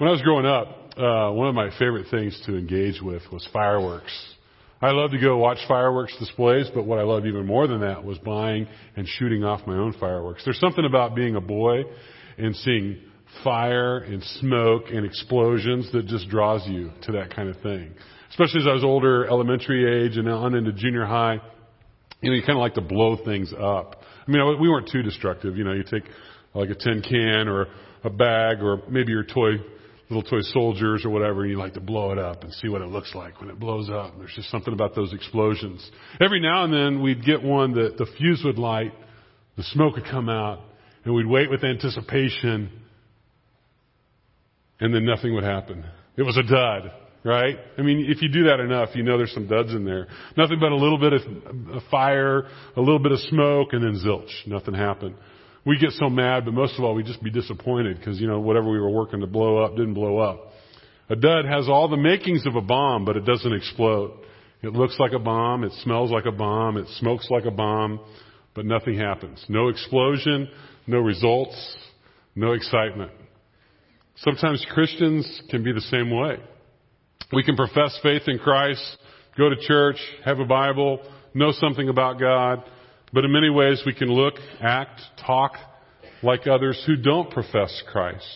When I was growing up, uh, one of my favorite things to engage with was fireworks. I loved to go watch fireworks displays, but what I loved even more than that was buying and shooting off my own fireworks. There's something about being a boy and seeing fire and smoke and explosions that just draws you to that kind of thing. Especially as I was older, elementary age and on into junior high, you know, you kind of like to blow things up. I mean, we weren't too destructive. You know, you take like a tin can or a bag or maybe your toy little toy soldiers or whatever, and you like to blow it up and see what it looks like when it blows up. There's just something about those explosions. Every now and then we'd get one that the fuse would light, the smoke would come out, and we'd wait with anticipation, and then nothing would happen. It was a dud, right? I mean, if you do that enough, you know there's some duds in there. Nothing but a little bit of fire, a little bit of smoke, and then zilch. Nothing happened we get so mad, but most of all, we just be disappointed because, you know, whatever we were working to blow up didn't blow up. A dud has all the makings of a bomb, but it doesn't explode. It looks like a bomb, it smells like a bomb, it smokes like a bomb, but nothing happens. No explosion, no results, no excitement. Sometimes Christians can be the same way. We can profess faith in Christ, go to church, have a Bible, know something about God, but in many ways, we can look, act, talk like others who don't profess Christ.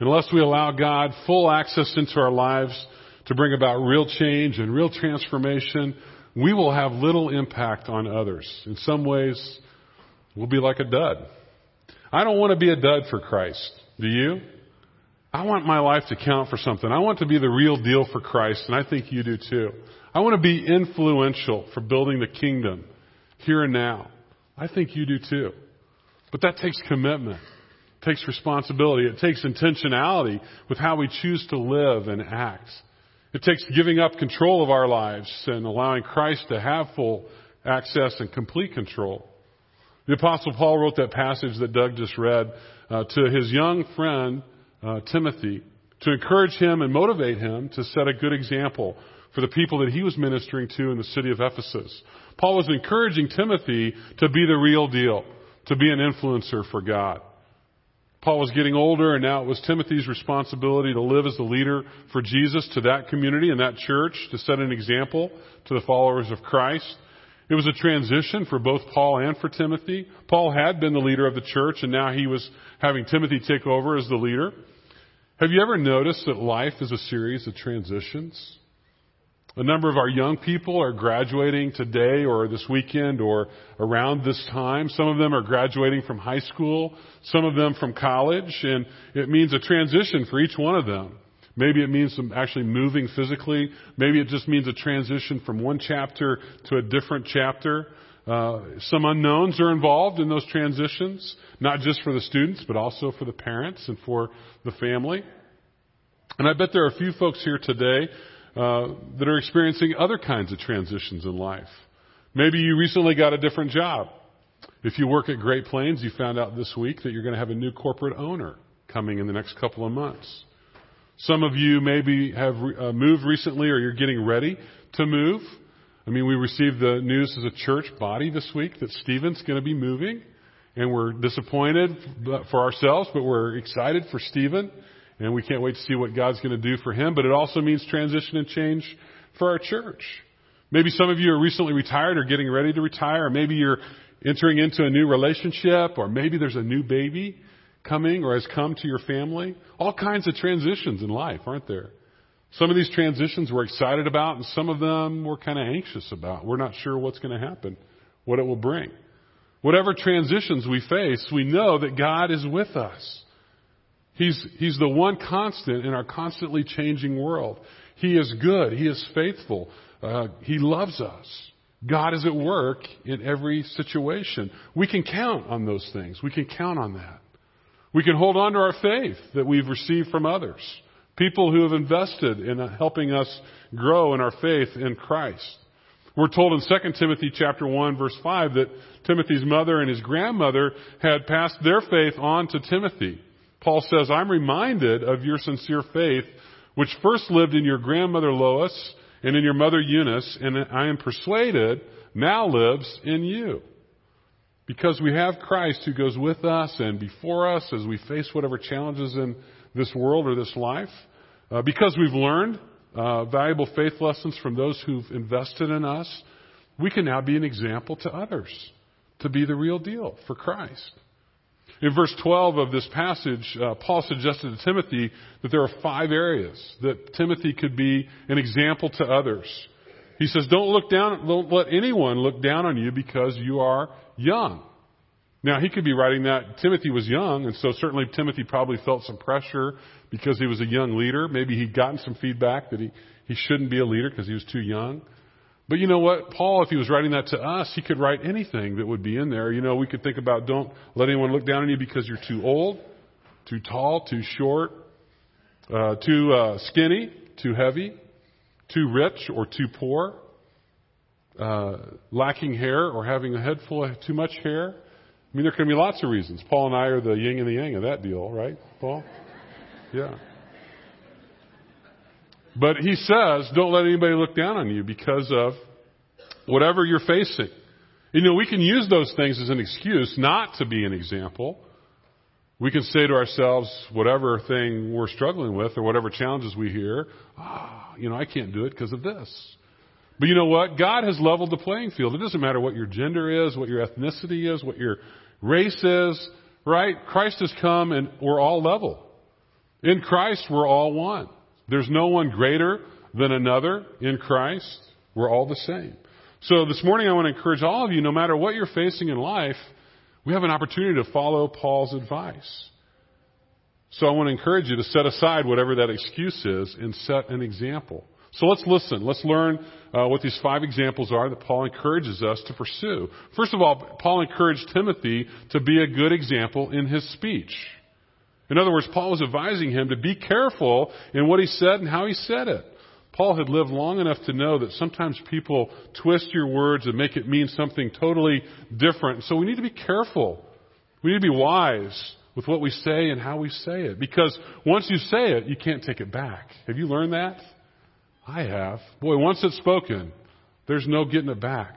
Unless we allow God full access into our lives to bring about real change and real transformation, we will have little impact on others. In some ways, we'll be like a dud. I don't want to be a dud for Christ. Do you? I want my life to count for something. I want to be the real deal for Christ, and I think you do too. I want to be influential for building the kingdom here and now. I think you do too. But that takes commitment. It takes responsibility. It takes intentionality with how we choose to live and act. It takes giving up control of our lives and allowing Christ to have full access and complete control. The Apostle Paul wrote that passage that Doug just read uh, to his young friend, uh, Timothy, to encourage him and motivate him to set a good example for the people that he was ministering to in the city of Ephesus. Paul was encouraging Timothy to be the real deal, to be an influencer for God. Paul was getting older and now it was Timothy's responsibility to live as the leader for Jesus to that community and that church, to set an example to the followers of Christ. It was a transition for both Paul and for Timothy. Paul had been the leader of the church and now he was having Timothy take over as the leader. Have you ever noticed that life is a series of transitions? A number of our young people are graduating today or this weekend or around this time. Some of them are graduating from high school, some of them from college, and it means a transition for each one of them. Maybe it means some actually moving physically. Maybe it just means a transition from one chapter to a different chapter. Uh, some unknowns are involved in those transitions, not just for the students, but also for the parents and for the family. And I bet there are a few folks here today uh, that are experiencing other kinds of transitions in life. Maybe you recently got a different job. If you work at Great Plains, you found out this week that you're going to have a new corporate owner coming in the next couple of months. Some of you maybe have uh, moved recently or you're getting ready to move. I mean, we received the news as a church body this week that Stephen's going to be moving. And we're disappointed for ourselves, but we're excited for Stephen. And we can't wait to see what God's going to do for him, but it also means transition and change for our church. Maybe some of you are recently retired or getting ready to retire, or maybe you're entering into a new relationship, or maybe there's a new baby coming or has come to your family. All kinds of transitions in life, aren't there? Some of these transitions we're excited about, and some of them we're kind of anxious about. We're not sure what's going to happen, what it will bring. Whatever transitions we face, we know that God is with us. He's, he's the one constant in our constantly changing world. He is good. He is faithful. Uh, he loves us. God is at work in every situation. We can count on those things. We can count on that. We can hold on to our faith that we've received from others. People who have invested in helping us grow in our faith in Christ. We're told in 2 Timothy chapter 1 verse 5 that Timothy's mother and his grandmother had passed their faith on to Timothy. Paul says, I'm reminded of your sincere faith, which first lived in your grandmother Lois and in your mother Eunice, and I am persuaded now lives in you. Because we have Christ who goes with us and before us as we face whatever challenges in this world or this life. Uh, because we've learned uh, valuable faith lessons from those who've invested in us, we can now be an example to others to be the real deal for Christ. In verse 12 of this passage, uh, Paul suggested to Timothy that there are five areas that Timothy could be an example to others. He says, don't look down, don't let anyone look down on you because you are young. Now, he could be writing that Timothy was young, and so certainly Timothy probably felt some pressure because he was a young leader. Maybe he'd gotten some feedback that he, he shouldn't be a leader because he was too young. But you know what? Paul, if he was writing that to us, he could write anything that would be in there. You know, we could think about don't let anyone look down on you because you're too old, too tall, too short, uh, too uh, skinny, too heavy, too rich or too poor, uh, lacking hair or having a head full of too much hair. I mean, there can be lots of reasons. Paul and I are the yin and the yang of that deal, right, Paul? Yeah. But he says, don't let anybody look down on you because of whatever you're facing. You know, we can use those things as an excuse not to be an example. We can say to ourselves, whatever thing we're struggling with or whatever challenges we hear, ah, you know, I can't do it because of this. But you know what? God has leveled the playing field. It doesn't matter what your gender is, what your ethnicity is, what your race is, right? Christ has come and we're all level. In Christ, we're all one. There's no one greater than another in Christ. We're all the same. So this morning I want to encourage all of you, no matter what you're facing in life, we have an opportunity to follow Paul's advice. So I want to encourage you to set aside whatever that excuse is and set an example. So let's listen. Let's learn uh, what these five examples are that Paul encourages us to pursue. First of all, Paul encouraged Timothy to be a good example in his speech. In other words, Paul was advising him to be careful in what he said and how he said it. Paul had lived long enough to know that sometimes people twist your words and make it mean something totally different. So we need to be careful. We need to be wise with what we say and how we say it. Because once you say it, you can't take it back. Have you learned that? I have. Boy, once it's spoken, there's no getting it back.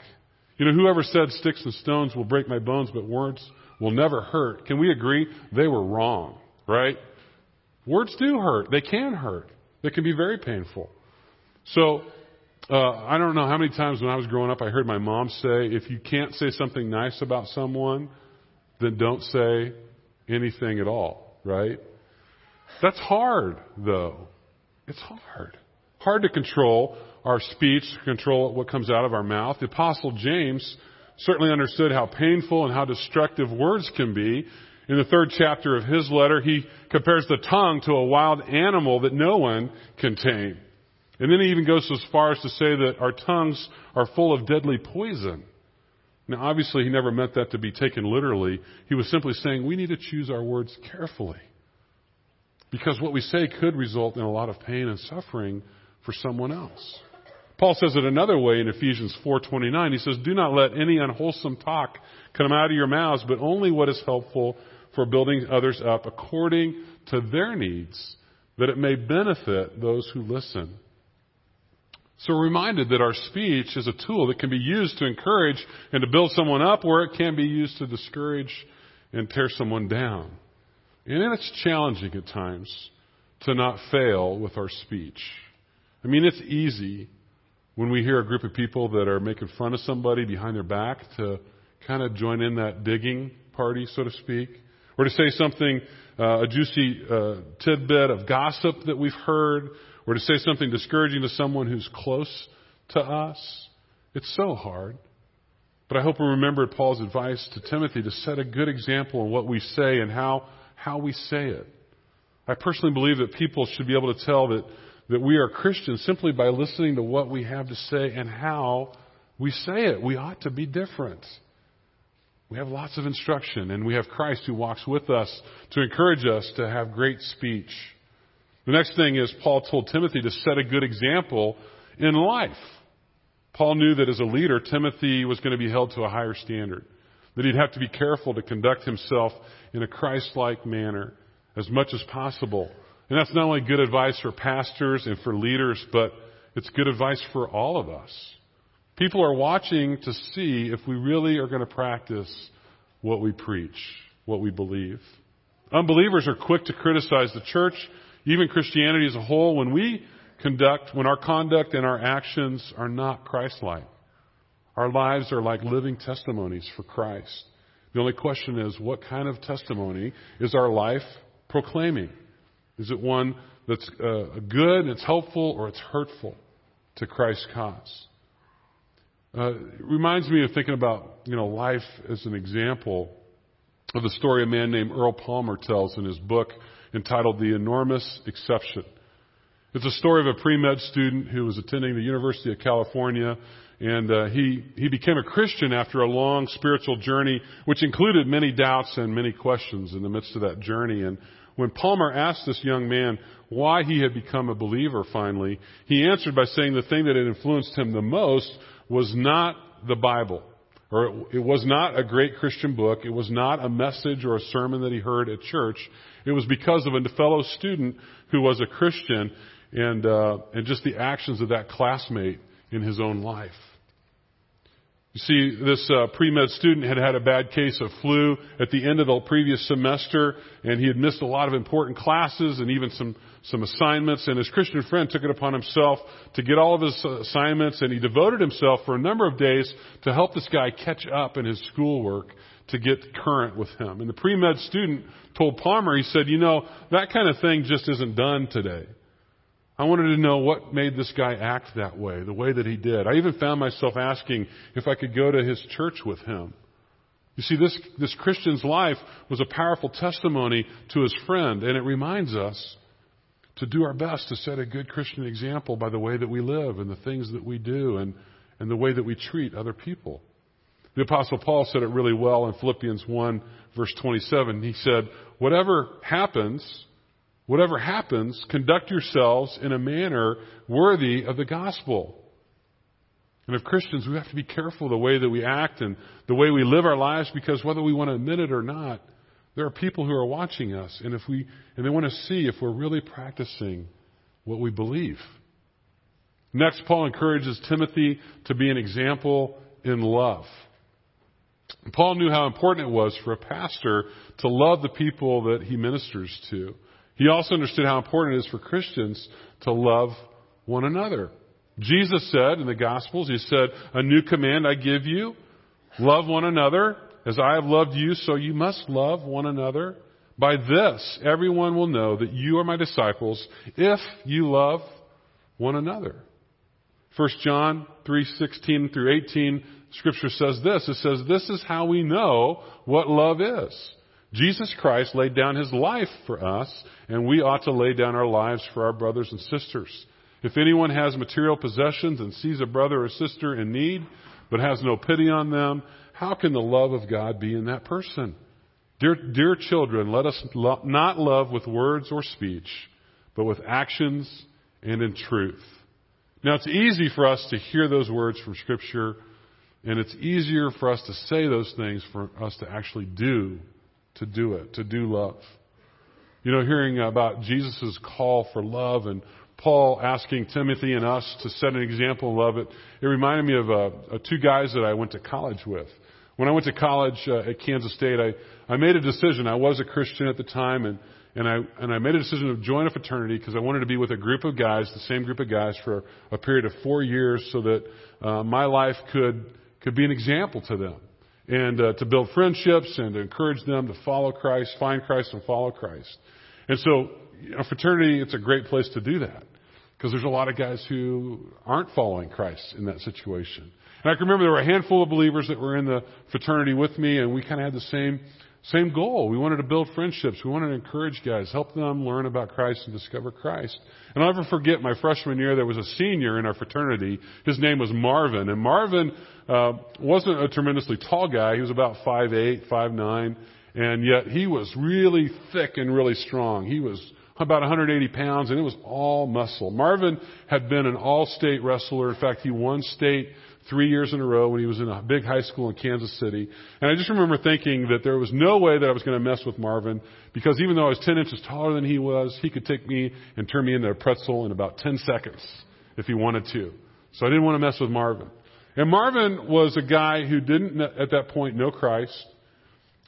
You know, whoever said sticks and stones will break my bones, but words will never hurt. Can we agree? They were wrong right? Words do hurt. They can hurt. They can be very painful. So, uh, I don't know how many times when I was growing up I heard my mom say, if you can't say something nice about someone, then don't say anything at all, right? That's hard, though. It's hard. Hard to control our speech, control what comes out of our mouth. The Apostle James certainly understood how painful and how destructive words can be. In the third chapter of his letter, he compares the tongue to a wild animal that no one can tame. And then he even goes as far as to say that our tongues are full of deadly poison. Now, obviously, he never meant that to be taken literally. He was simply saying we need to choose our words carefully. Because what we say could result in a lot of pain and suffering for someone else. Paul says it another way in Ephesians 4:29. He says, "Do not let any unwholesome talk come out of your mouths, but only what is helpful for building others up according to their needs, that it may benefit those who listen. So we're reminded that our speech is a tool that can be used to encourage and to build someone up, or it can be used to discourage and tear someone down. And it's challenging at times to not fail with our speech. I mean, it's easy when we hear a group of people that are making fun of somebody behind their back to kind of join in that digging party, so to speak or to say something, uh, a juicy uh, tidbit of gossip that we've heard, or to say something discouraging to someone who's close to us. It's so hard. But I hope we remember Paul's advice to Timothy to set a good example in what we say and how, how we say it. I personally believe that people should be able to tell that, that we are Christians simply by listening to what we have to say and how we say it. We ought to be different. We have lots of instruction, and we have Christ who walks with us to encourage us to have great speech. The next thing is Paul told Timothy to set a good example in life. Paul knew that as a leader, Timothy was going to be held to a higher standard, that he'd have to be careful to conduct himself in a Christ-like manner as much as possible. And that's not only good advice for pastors and for leaders, but it's good advice for all of us. People are watching to see if we really are going to practice what we preach, what we believe. Unbelievers are quick to criticize the church, even Christianity as a whole, when we conduct, when our conduct and our actions are not Christ-like. Our lives are like living testimonies for Christ. The only question is, what kind of testimony is our life proclaiming? Is it one that's uh, good, it's helpful, or it's hurtful to Christ's cause? Uh, it reminds me of thinking about, you know, life as an example of the story a man named Earl Palmer tells in his book entitled The Enormous Exception. It's a story of a pre-med student who was attending the University of California and uh, he he became a Christian after a long spiritual journey, which included many doubts and many questions in the midst of that journey. And when Palmer asked this young man why he had become a believer finally, he answered by saying the thing that had influenced him the most was not the Bible, or it, it was not a great Christian book. It was not a message or a sermon that he heard at church. It was because of a fellow student who was a Christian and uh, and just the actions of that classmate in his own life. You see, this uh, pre-med student had had a bad case of flu at the end of the previous semester, and he had missed a lot of important classes and even some some assignments. And his Christian friend took it upon himself to get all of his assignments, and he devoted himself for a number of days to help this guy catch up in his schoolwork to get current with him. And the pre-med student told Palmer, he said, "You know, that kind of thing just isn't done today." I wanted to know what made this guy act that way, the way that he did. I even found myself asking if I could go to his church with him. You see, this, this Christian's life was a powerful testimony to his friend, and it reminds us to do our best to set a good Christian example by the way that we live and the things that we do and, and the way that we treat other people. The apostle Paul said it really well in Philippians 1 verse 27. He said, whatever happens, Whatever happens, conduct yourselves in a manner worthy of the gospel. And of Christians, we have to be careful the way that we act and the way we live our lives because whether we want to admit it or not, there are people who are watching us and if we, and they want to see if we're really practicing what we believe. Next, Paul encourages Timothy to be an example in love. Paul knew how important it was for a pastor to love the people that he ministers to. He also understood how important it is for Christians to love one another. Jesus said in the Gospels, He said, A new command I give you, love one another. As I have loved you, so you must love one another. By this, everyone will know that you are my disciples if you love one another. 1 John 3:16 through 18 scripture says this. It says this is how we know what love is. Jesus Christ laid down his life for us, and we ought to lay down our lives for our brothers and sisters. If anyone has material possessions and sees a brother or sister in need, but has no pity on them, how can the love of God be in that person? Dear, dear children, let us lo- not love with words or speech, but with actions and in truth. Now, it's easy for us to hear those words from Scripture, and it's easier for us to say those things for us to actually do to do it, to do love. You know, hearing about Jesus' call for love and Paul asking Timothy and us to set an example of love, it, it reminded me of uh, uh, two guys that I went to college with. When I went to college uh, at Kansas State, I, I made a decision. I was a Christian at the time, and, and, I, and I made a decision to join a fraternity because I wanted to be with a group of guys, the same group of guys, for a period of four years so that uh, my life could, could be an example to them and uh, to build friendships and to encourage them to follow Christ, find Christ, and follow Christ. And so, you know, fraternity, it's a great place to do that because there's a lot of guys who aren't following Christ in that situation. And I can remember there were a handful of believers that were in the fraternity with me, and we kind of had the same same goal. We wanted to build friendships. We wanted to encourage guys, help them learn about Christ and discover Christ. And I'll never forget my freshman year, there was a senior in our fraternity. His name was Marvin. And Marvin uh, wasn't a tremendously tall guy. He was about five eight, five nine, and yet he was really thick and really strong. He was about 180 pounds, and it was all muscle. Marvin had been an all-state wrestler. In fact, he won state three years in a row when he was in a big high school in Kansas City. And I just remember thinking that there was no way that I was going to mess with Marvin because even though I was 10 inches taller than he was, he could take me and turn me into a pretzel in about 10 seconds if he wanted to. So I didn't want to mess with Marvin. And Marvin was a guy who didn't at that point know Christ.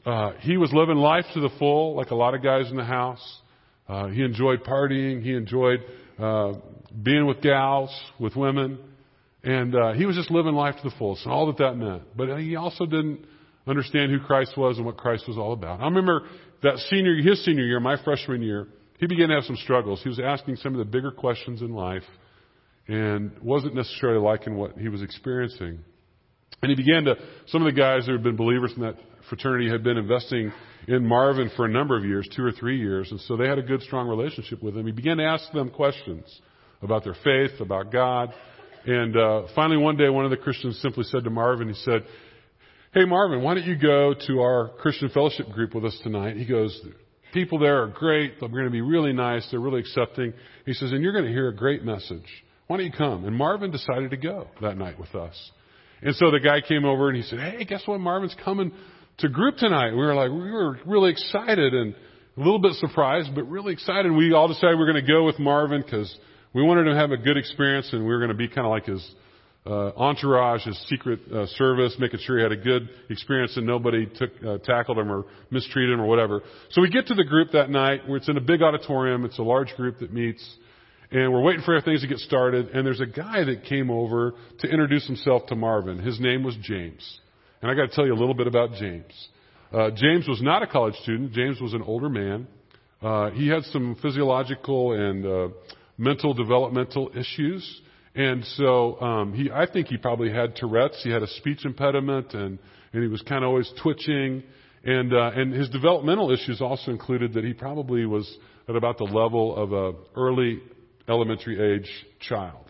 uh, he was living life to the full, like a lot of guys in the house. Uh, he enjoyed partying. He enjoyed uh, being with gals, with women, and uh, he was just living life to the fullest, and all that that meant. But he also didn't understand who Christ was and what Christ was all about. I remember that senior, his senior year, my freshman year, he began to have some struggles. He was asking some of the bigger questions in life, and wasn't necessarily liking what he was experiencing. And he began to, some of the guys who had been believers in that fraternity had been investing in Marvin for a number of years, two or three years, and so they had a good, strong relationship with him. He began to ask them questions about their faith, about God. And uh, finally, one day, one of the Christians simply said to Marvin, he said, Hey, Marvin, why don't you go to our Christian fellowship group with us tonight? He goes, People there are great. They're going to be really nice. They're really accepting. He says, And you're going to hear a great message. Why don't you come? And Marvin decided to go that night with us. And so the guy came over and he said, Hey, guess what? Marvin's coming to group tonight. We were like, we were really excited and a little bit surprised, but really excited. We all decided we were going to go with Marvin because we wanted him to have a good experience and we were going to be kind of like his uh, entourage, his secret uh, service, making sure he had a good experience and nobody took uh, tackled him or mistreated him or whatever. So we get to the group that night. Where it's in a big auditorium. It's a large group that meets. And we're waiting for things to get started. And there's a guy that came over to introduce himself to Marvin. His name was James. And I got to tell you a little bit about James. Uh, James was not a college student. James was an older man. Uh, he had some physiological and uh, mental developmental issues, and so um, he, I think he probably had Tourette's. He had a speech impediment, and and he was kind of always twitching, and uh, and his developmental issues also included that he probably was at about the level of a early elementary age child.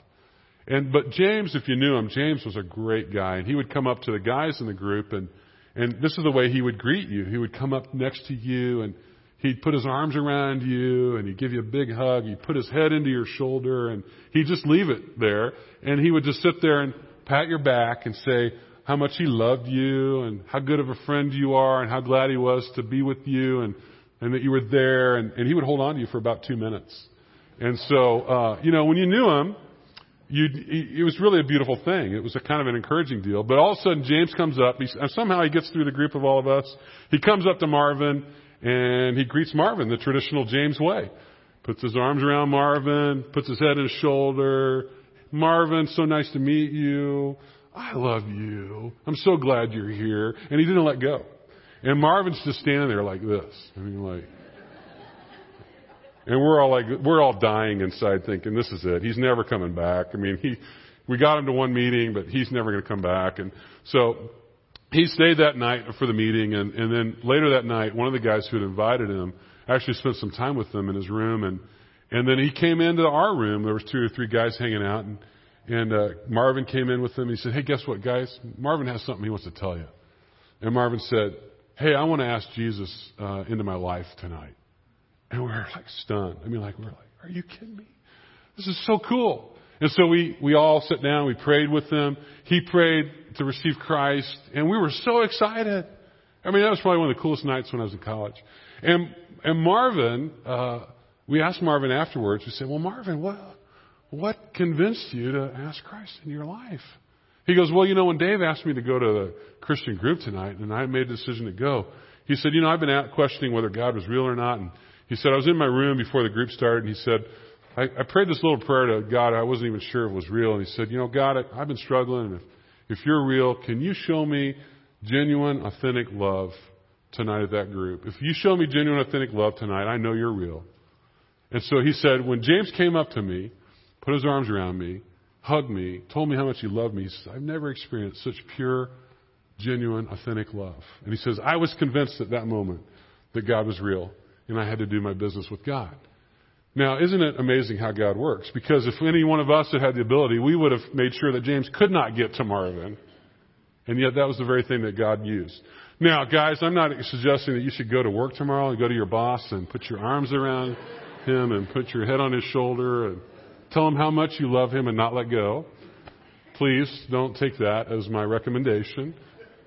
And but James, if you knew him, James was a great guy, and he would come up to the guys in the group, and and this is the way he would greet you. He would come up next to you, and he'd put his arms around you, and he'd give you a big hug. He'd put his head into your shoulder, and he'd just leave it there, and he would just sit there and pat your back and say how much he loved you, and how good of a friend you are, and how glad he was to be with you, and and that you were there, and, and he would hold on to you for about two minutes. And so, uh, you know, when you knew him, you, it was really a beautiful thing. It was a kind of an encouraging deal. But all of a sudden, James comes up. He, somehow he gets through the group of all of us. He comes up to Marvin and he greets Marvin the traditional James way. Puts his arms around Marvin, puts his head on his shoulder. Marvin, so nice to meet you. I love you. I'm so glad you're here. And he didn't let go. And Marvin's just standing there like this. I mean, like, and we're all like, we're all dying inside thinking, this is it. He's never coming back. I mean, he, we got him to one meeting, but he's never going to come back. And so he stayed that night for the meeting. And, and then later that night, one of the guys who had invited him actually spent some time with them in his room. And, and then he came into our room. There was two or three guys hanging out and, and, uh, Marvin came in with them. He said, Hey, guess what, guys? Marvin has something he wants to tell you. And Marvin said, Hey, I want to ask Jesus, uh, into my life tonight. And we are like stunned. I mean, like, we're like, are you kidding me? This is so cool. And so we, we all sat down, we prayed with them. He prayed to receive Christ, and we were so excited. I mean, that was probably one of the coolest nights when I was in college. And, and Marvin, uh, we asked Marvin afterwards, we said, well, Marvin, what, what convinced you to ask Christ in your life? He goes, well, you know, when Dave asked me to go to the Christian group tonight, and I made a decision to go, he said, you know, I've been questioning whether God was real or not, and he said, I was in my room before the group started, and he said, I, I prayed this little prayer to God. I wasn't even sure if it was real. And he said, you know, God, I, I've been struggling. And if, if you're real, can you show me genuine, authentic love tonight at that group? If you show me genuine, authentic love tonight, I know you're real. And so he said, when James came up to me, put his arms around me, hugged me, told me how much he loved me, he said, I've never experienced such pure, genuine, authentic love. And he says, I was convinced at that moment that God was real and I had to do my business with God. Now, isn't it amazing how God works? Because if any one of us had had the ability, we would have made sure that James could not get to Marvin. And yet that was the very thing that God used. Now, guys, I'm not suggesting that you should go to work tomorrow and go to your boss and put your arms around him and put your head on his shoulder and tell him how much you love him and not let go. Please don't take that as my recommendation.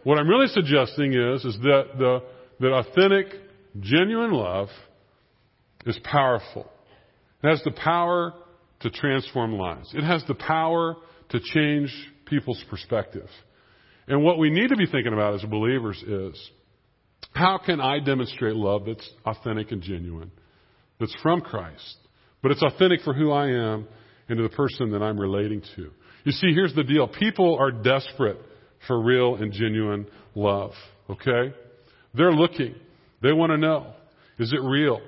What I'm really suggesting is, is that the, that authentic Genuine love is powerful. It has the power to transform lives. It has the power to change people's perspective. And what we need to be thinking about as believers is How can I demonstrate love that's authentic and genuine? That's from Christ, but it's authentic for who I am and to the person that I'm relating to. You see, here's the deal. People are desperate for real and genuine love. Okay? They're looking. They want to know. Is it real?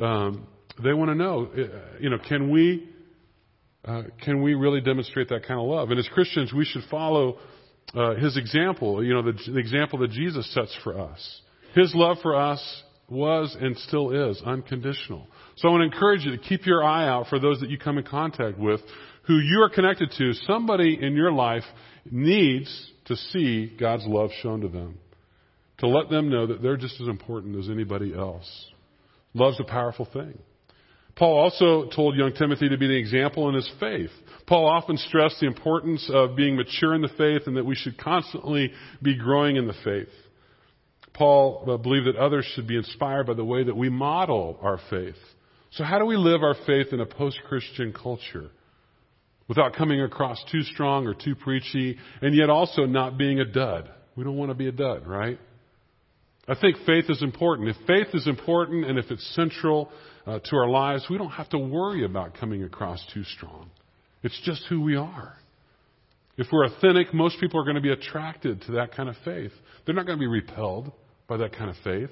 Um, they want to know, uh, you know, can we, uh, can we really demonstrate that kind of love? And as Christians, we should follow uh, his example, you know, the, the example that Jesus sets for us. His love for us was and still is unconditional. So I want to encourage you to keep your eye out for those that you come in contact with who you are connected to. Somebody in your life needs to see God's love shown to them. To let them know that they're just as important as anybody else. Love's a powerful thing. Paul also told young Timothy to be the example in his faith. Paul often stressed the importance of being mature in the faith and that we should constantly be growing in the faith. Paul uh, believed that others should be inspired by the way that we model our faith. So how do we live our faith in a post-Christian culture? Without coming across too strong or too preachy, and yet also not being a dud. We don't want to be a dud, right? I think faith is important. If faith is important and if it's central uh, to our lives, we don't have to worry about coming across too strong. It's just who we are. If we're authentic, most people are going to be attracted to that kind of faith. They're not going to be repelled by that kind of faith.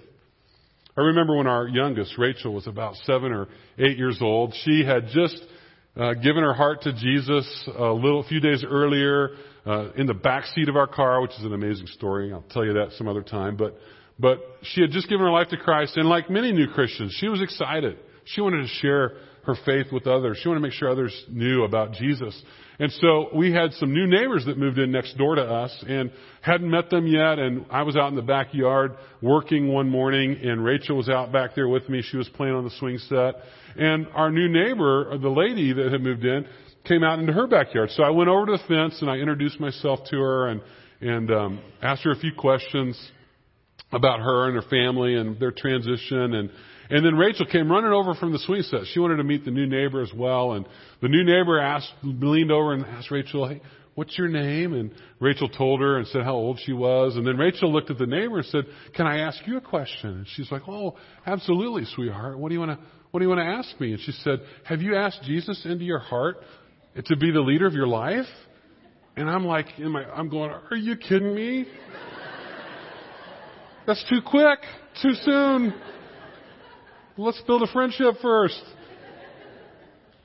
I remember when our youngest, Rachel, was about seven or eight years old. She had just uh, given her heart to Jesus a little, a few days earlier uh, in the back seat of our car, which is an amazing story. I'll tell you that some other time. But but she had just given her life to Christ, and like many new Christians, she was excited. She wanted to share her faith with others. She wanted to make sure others knew about Jesus. And so we had some new neighbors that moved in next door to us and hadn't met them yet. And I was out in the backyard working one morning and Rachel was out back there with me. She was playing on the swing set. And our new neighbor, the lady that had moved in, came out into her backyard. So I went over to the fence and I introduced myself to her and, and um, asked her a few questions about her and her family and their transition and and then Rachel came running over from the swing set. She wanted to meet the new neighbor as well. And the new neighbor asked, leaned over and asked Rachel, hey, what's your name? And Rachel told her and said how old she was. And then Rachel looked at the neighbor and said, can I ask you a question? And she's like, oh, absolutely, sweetheart. What do you want to, what do you want to ask me? And she said, have you asked Jesus into your heart to be the leader of your life? And I'm like, my, I'm going, are you kidding me? That's too quick, too soon. Let's build a friendship first.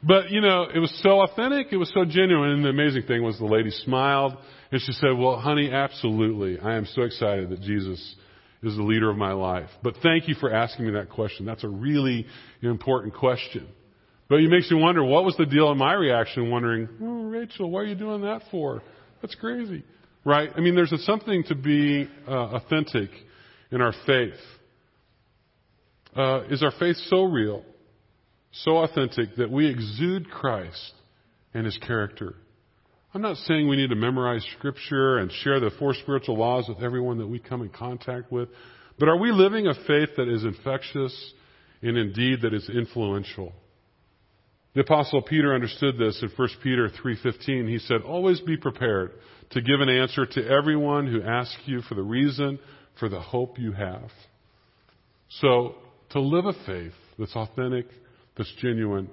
But, you know, it was so authentic, it was so genuine, and the amazing thing was the lady smiled, and she said, well, honey, absolutely. I am so excited that Jesus is the leader of my life. But thank you for asking me that question. That's a really important question. But it makes me wonder, what was the deal in my reaction, wondering, oh, Rachel, why are you doing that for? That's crazy. Right? I mean, there's a, something to be uh, authentic in our faith. Uh, is our faith so real, so authentic that we exude Christ and His character? I'm not saying we need to memorize Scripture and share the four spiritual laws with everyone that we come in contact with, but are we living a faith that is infectious and indeed that is influential? The apostle Peter understood this in 1 Peter 3:15. He said, "Always be prepared to give an answer to everyone who asks you for the reason for the hope you have." So, to live a faith that's authentic, that's genuine,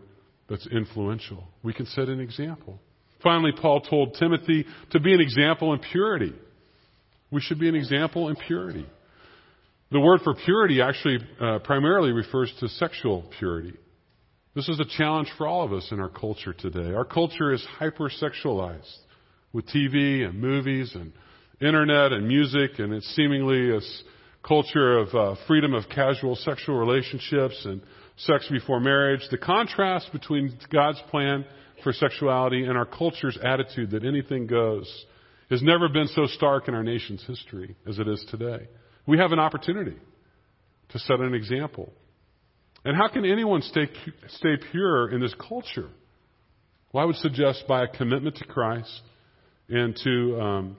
that's influential. We can set an example. Finally, Paul told Timothy to be an example in purity. We should be an example in purity. The word for purity actually uh, primarily refers to sexual purity. This is a challenge for all of us in our culture today. Our culture is hypersexualized with TV and movies and internet and music, and it's seemingly a culture of uh, freedom of casual sexual relationships and sex before marriage, the contrast between God's plan for sexuality and our culture's attitude that anything goes has never been so stark in our nation's history as it is today. We have an opportunity to set an example. And how can anyone stay, stay pure in this culture? Well, I would suggest by a commitment to Christ and to um,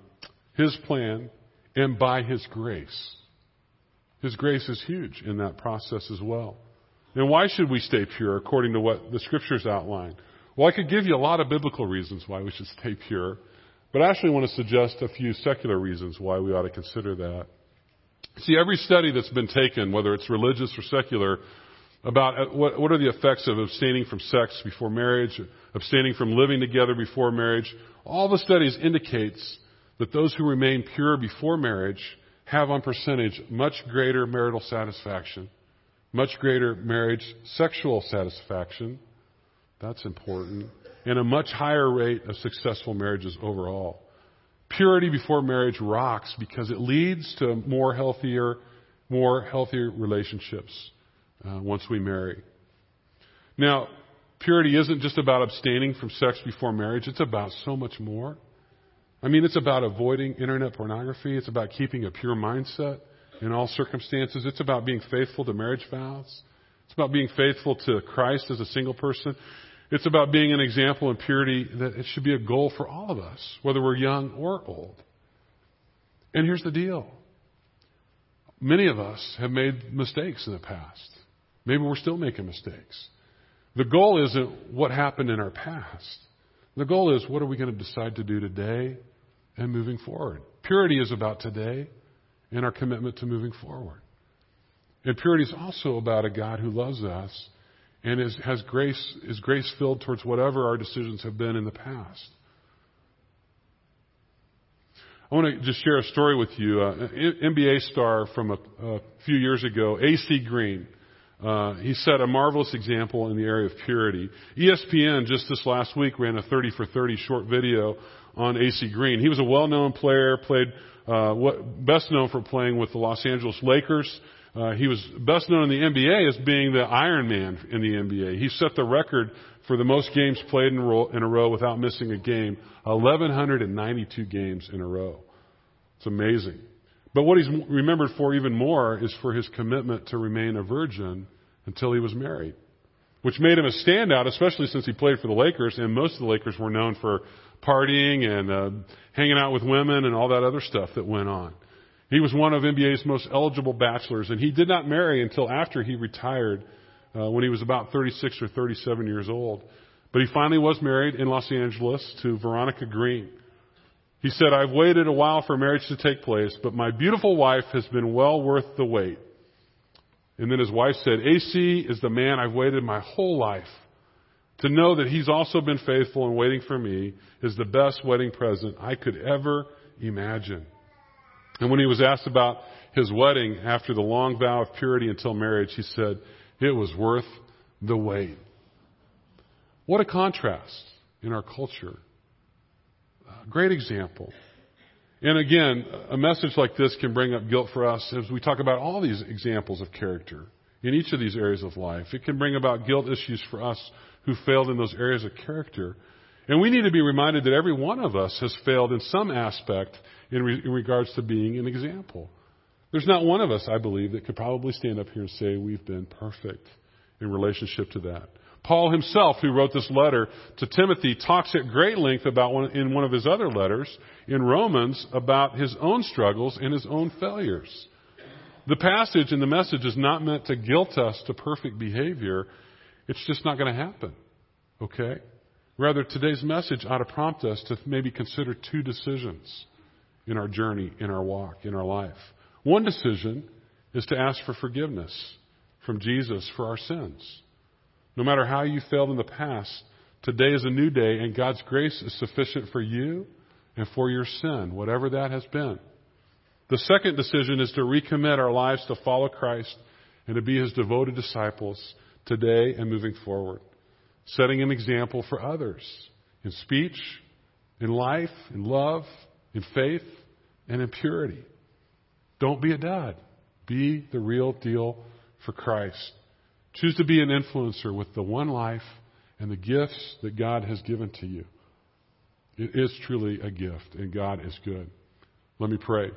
His plan and by His grace. His grace is huge in that process as well. And why should we stay pure according to what the scriptures outline? Well, I could give you a lot of biblical reasons why we should stay pure, but I actually want to suggest a few secular reasons why we ought to consider that. See, every study that's been taken, whether it's religious or secular, about uh, what, what are the effects of abstaining from sex before marriage, abstaining from living together before marriage, all the studies indicates that those who remain pure before marriage have on percentage much greater marital satisfaction, much greater marriage sexual satisfaction. That's important. And a much higher rate of successful marriages overall. Purity before marriage rocks because it leads to more healthier, more healthier relationships uh, once we marry. Now, purity isn't just about abstaining from sex before marriage. It's about so much more. I mean, it's about avoiding internet pornography. It's about keeping a pure mindset in all circumstances. It's about being faithful to marriage vows. It's about being faithful to Christ as a single person. It's about being an example in purity that it should be a goal for all of us, whether we're young or old. And here's the deal. Many of us have made mistakes in the past. Maybe we're still making mistakes. The goal isn't what happened in our past. The goal is what are we going to decide to do today and moving forward. Purity is about today and our commitment to moving forward. And purity is also about a God who loves us and is, has grace, is grace filled towards whatever our decisions have been in the past. I want to just share a story with you. Uh, NBA star from a, a few years ago, AC Green. Uh, he set a marvelous example in the area of purity. ESPN just this last week ran a 30 for 30 short video on AC Green. He was a well-known player, played uh, what, best known for playing with the Los Angeles Lakers. Uh, he was best known in the NBA as being the Iron Man in the NBA. He set the record for the most games played in a row, in a row without missing a game, 1,192 games in a row. It's amazing. But what he's remembered for even more is for his commitment to remain a virgin until he was married, which made him a standout, especially since he played for the Lakers, and most of the Lakers were known for partying and uh, hanging out with women and all that other stuff that went on. He was one of NBA's most eligible bachelors, and he did not marry until after he retired uh, when he was about 36 or 37 years old. But he finally was married in Los Angeles to Veronica Green. He said, I've waited a while for marriage to take place, but my beautiful wife has been well worth the wait. And then his wife said, AC is the man I've waited my whole life. To know that he's also been faithful and waiting for me is the best wedding present I could ever imagine. And when he was asked about his wedding after the long vow of purity until marriage, he said, it was worth the wait. What a contrast in our culture A Great example. And again, a message like this can bring up guilt for us as we talk about all these examples of character in each of these areas of life. It can bring about guilt issues for us who failed in those areas of character. And we need to be reminded that every one of us has failed in some aspect in, re- in regards to being an example. There's not one of us, I believe, that could probably stand up here and say we've been perfect in relationship to that. Paul himself, who wrote this letter to Timothy, talks at great length about one, in one of his other letters in Romans about his own struggles and his own failures. The passage and the message is not meant to guilt us to perfect behavior. It's just not going to happen. Okay? Rather, today's message ought to prompt us to maybe consider two decisions in our journey, in our walk, in our life. One decision is to ask for forgiveness from Jesus for our sins. No matter how you failed in the past, today is a new day, and God's grace is sufficient for you and for your sin, whatever that has been. The second decision is to recommit our lives to follow Christ and to be his devoted disciples today and moving forward, setting an example for others in speech, in life, in love, in faith, and in purity. Don't be a dud. Be the real deal for Christ. Choose to be an influencer with the one life and the gifts that God has given to you. It is truly a gift, and God is good. Let me pray.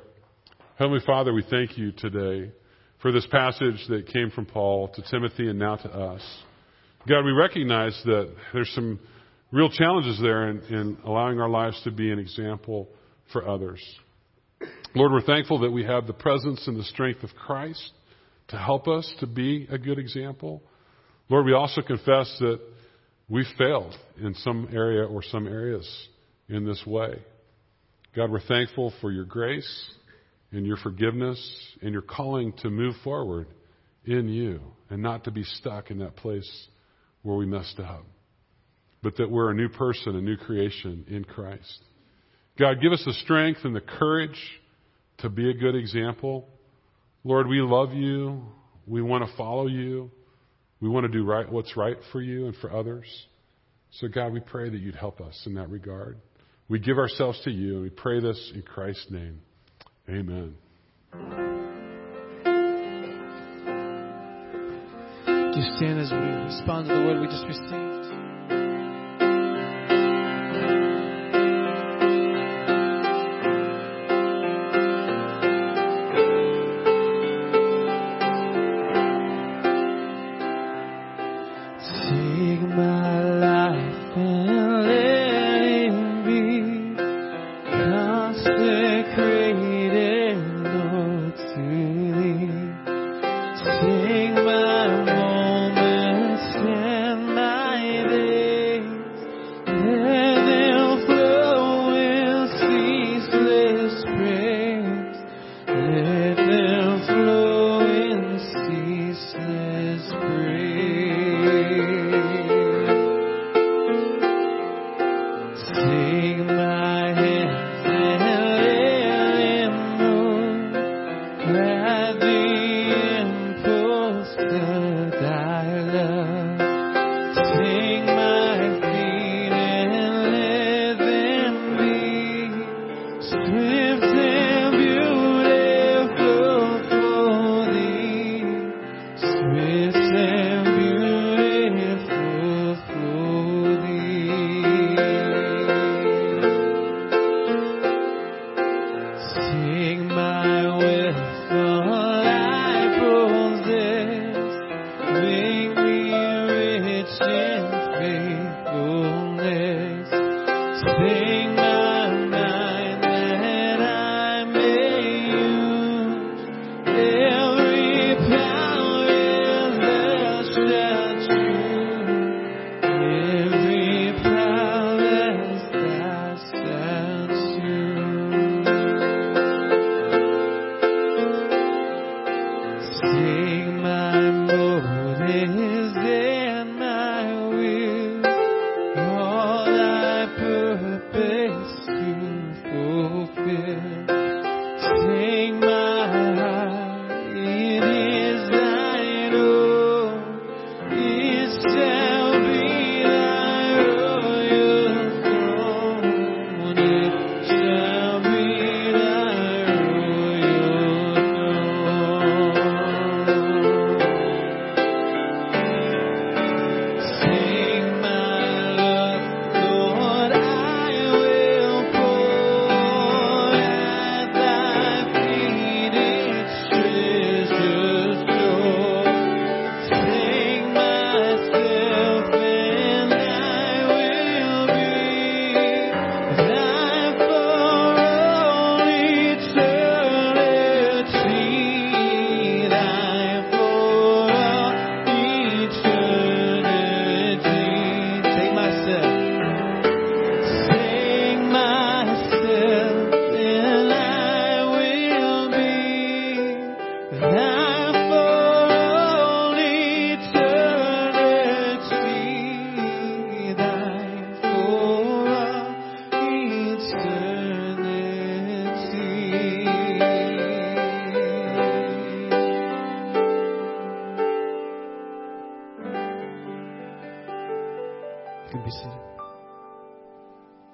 Heavenly Father, we thank you today for this passage that came from Paul to Timothy and now to us. God, we recognize that there's some real challenges there in, in allowing our lives to be an example for others. Lord, we're thankful that we have the presence and the strength of Christ to help us to be a good example. Lord, we also confess that we failed in some area or some areas in this way. God, we're thankful for your grace and your forgiveness and your calling to move forward in you and not to be stuck in that place where we messed up, but that we're a new person, a new creation in Christ. God, give us the strength and the courage to be a good example. Lord, we love you. We want to follow you. We want to do right, what's right for you and for others. So, God, we pray that you'd help us in that regard. We give ourselves to you, and we pray this in Christ's name. Amen. Just stand as we respond to the word we just received.